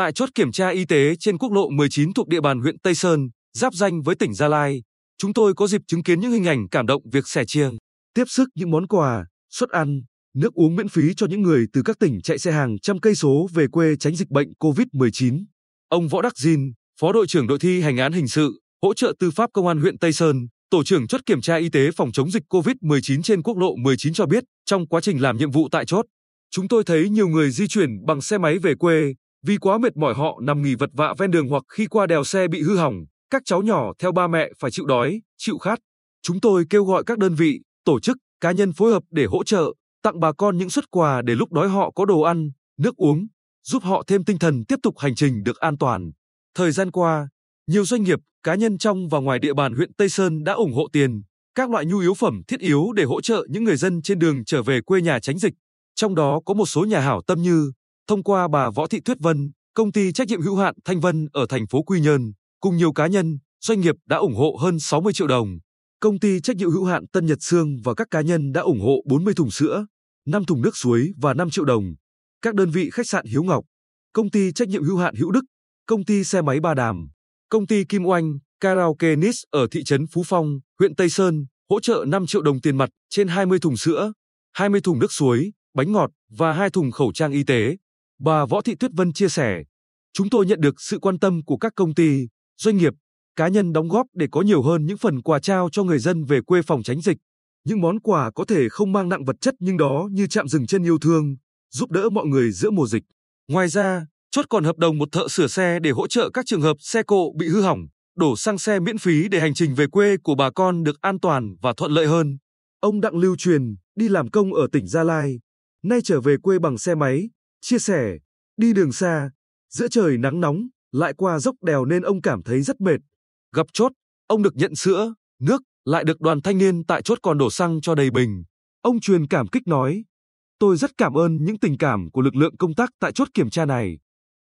Tại chốt kiểm tra y tế trên quốc lộ 19 thuộc địa bàn huyện Tây Sơn, giáp danh với tỉnh Gia Lai, chúng tôi có dịp chứng kiến những hình ảnh cảm động việc sẻ chia, tiếp sức những món quà, suất ăn, nước uống miễn phí cho những người từ các tỉnh chạy xe hàng trăm cây số về quê tránh dịch bệnh COVID-19. Ông Võ Đắc dinh Phó đội trưởng đội thi hành án hình sự, hỗ trợ tư pháp công an huyện Tây Sơn, tổ trưởng chốt kiểm tra y tế phòng chống dịch COVID-19 trên quốc lộ 19 cho biết, trong quá trình làm nhiệm vụ tại chốt, chúng tôi thấy nhiều người di chuyển bằng xe máy về quê, vì quá mệt mỏi họ nằm nghỉ vật vạ ven đường hoặc khi qua đèo xe bị hư hỏng, các cháu nhỏ theo ba mẹ phải chịu đói, chịu khát. Chúng tôi kêu gọi các đơn vị, tổ chức, cá nhân phối hợp để hỗ trợ, tặng bà con những xuất quà để lúc đói họ có đồ ăn, nước uống, giúp họ thêm tinh thần tiếp tục hành trình được an toàn. Thời gian qua, nhiều doanh nghiệp, cá nhân trong và ngoài địa bàn huyện Tây Sơn đã ủng hộ tiền, các loại nhu yếu phẩm thiết yếu để hỗ trợ những người dân trên đường trở về quê nhà tránh dịch. Trong đó có một số nhà hảo tâm như thông qua bà Võ Thị Tuyết Vân, công ty trách nhiệm hữu hạn Thanh Vân ở thành phố Quy Nhơn, cùng nhiều cá nhân, doanh nghiệp đã ủng hộ hơn 60 triệu đồng. Công ty trách nhiệm hữu hạn Tân Nhật Sương và các cá nhân đã ủng hộ 40 thùng sữa, 5 thùng nước suối và 5 triệu đồng. Các đơn vị khách sạn Hiếu Ngọc, công ty trách nhiệm hữu hạn Hữu Đức, công ty xe máy Ba Đàm, công ty Kim Oanh, karaoke Nis ở thị trấn Phú Phong, huyện Tây Sơn hỗ trợ 5 triệu đồng tiền mặt trên 20 thùng sữa, 20 thùng nước suối, bánh ngọt và 2 thùng khẩu trang y tế. Bà Võ Thị Tuyết Vân chia sẻ, chúng tôi nhận được sự quan tâm của các công ty, doanh nghiệp, cá nhân đóng góp để có nhiều hơn những phần quà trao cho người dân về quê phòng tránh dịch. Những món quà có thể không mang nặng vật chất nhưng đó như chạm dừng chân yêu thương, giúp đỡ mọi người giữa mùa dịch. Ngoài ra, chốt còn hợp đồng một thợ sửa xe để hỗ trợ các trường hợp xe cộ bị hư hỏng, đổ xăng xe miễn phí để hành trình về quê của bà con được an toàn và thuận lợi hơn. Ông Đặng Lưu Truyền, đi làm công ở tỉnh Gia Lai, nay trở về quê bằng xe máy, chia sẻ, đi đường xa, giữa trời nắng nóng, lại qua dốc đèo nên ông cảm thấy rất mệt. Gặp chốt, ông được nhận sữa, nước, lại được đoàn thanh niên tại chốt còn đổ xăng cho đầy bình. Ông truyền cảm kích nói, tôi rất cảm ơn những tình cảm của lực lượng công tác tại chốt kiểm tra này.